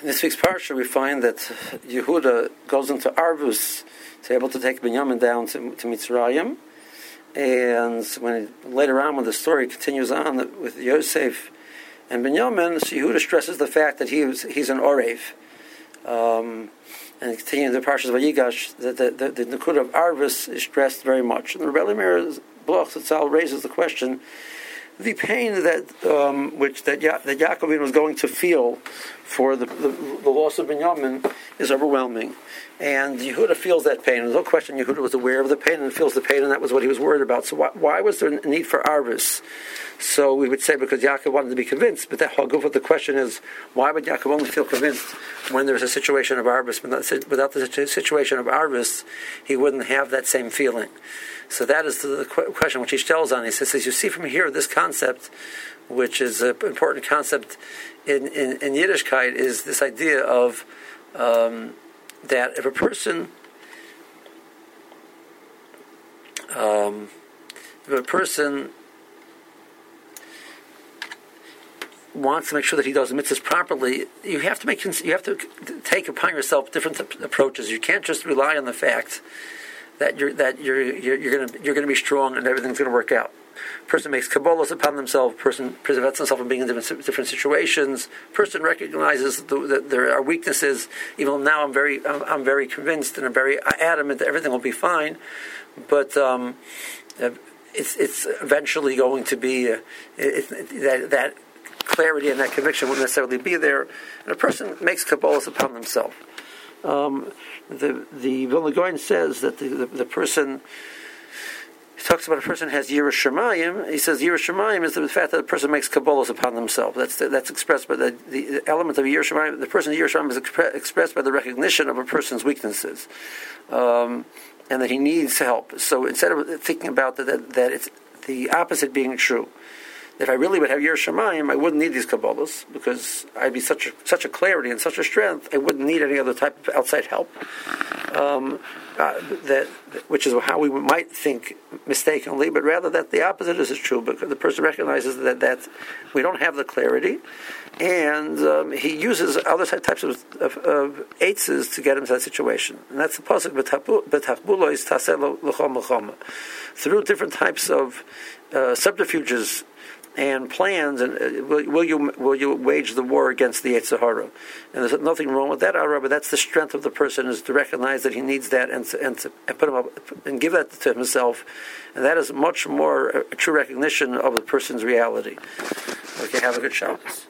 In this week's parsha, we find that Yehuda goes into Arvus to be able to take Binyamin down to, to Mitzrayim. And when later on, when the story continues on with Yosef and Binyamin, so Yehuda stresses the fact that he was, he's an Orev. Um, and continuing the Parshas Vayigash, that the, the, the Nakud of Arvus is stressed very much. And the Rebbe Meir Bloch raises the question the pain that um, which that, ya- that Yaakov was going to feel for the, the, the loss of Binyamin is overwhelming. And Yehuda feels that pain. There's no question Yehuda was aware of the pain and feels the pain, and that was what he was worried about. So why, why was there a need for Arvus? So we would say because Yaakov wanted to be convinced, but that Haguf, the question is, why would Yaakov only feel convinced when there's a situation of Arvus? Without the situation of Arvus, he wouldn't have that same feeling. So that is the question which he tells on. He says, as you see from here, this concept, which is an important concept in, in, in Yiddishkeit, is this idea of um, that if a person um, if a person wants to make sure that he does mitzvahs properly, you have to make you have to take upon yourself different approaches. You can't just rely on the fact that you're that you're you're, you're going to you're going to be strong and everything's going to work out. Person makes kabbalas upon themselves. Person prevents himself from being in different, different situations. Person recognizes the, that there are weaknesses. Even now I'm very I'm, I'm, very convinced and I'm very adamant that everything will be fine, but um, it's it's eventually going to be uh, it, it, that that clarity and that conviction won't necessarily be there. And a person makes kabbalas upon themselves. Um, the the Vilna Gaon says that the, the, the, person talks about a person has Yiras Shamayim. He says Yiras Shamayim is the fact that a person makes kabbalas upon themselves. That's that's expressed by the, the element of Yiras Shamayim. The person Yiras Shamayim is expre- expressed by the recognition of a person's weaknesses, um, and that he needs help. So instead of thinking about that, that, that it's the opposite being true if I really would have Yer Shamayim, I wouldn't need these Kabbalahs because I'd be such a, such a clarity and such a strength, I wouldn't need any other type of outside help. Um, uh, that, which is how we might think mistakenly, but rather that the opposite is true because the person recognizes that, that we don't have the clarity, and um, he uses other types of, of, of to get him to that situation. And that's the pasuk But is tasel through different types of uh, subterfuges and plans, and uh, will, will, you will you wage the war against the Sahara? And there's nothing wrong with that, but that's the strength of the person is to recognize that he needs that and to, and, to, and put him up and give that to himself, and that is much more a true recognition of the person's reality. Okay, have a good Shabbos.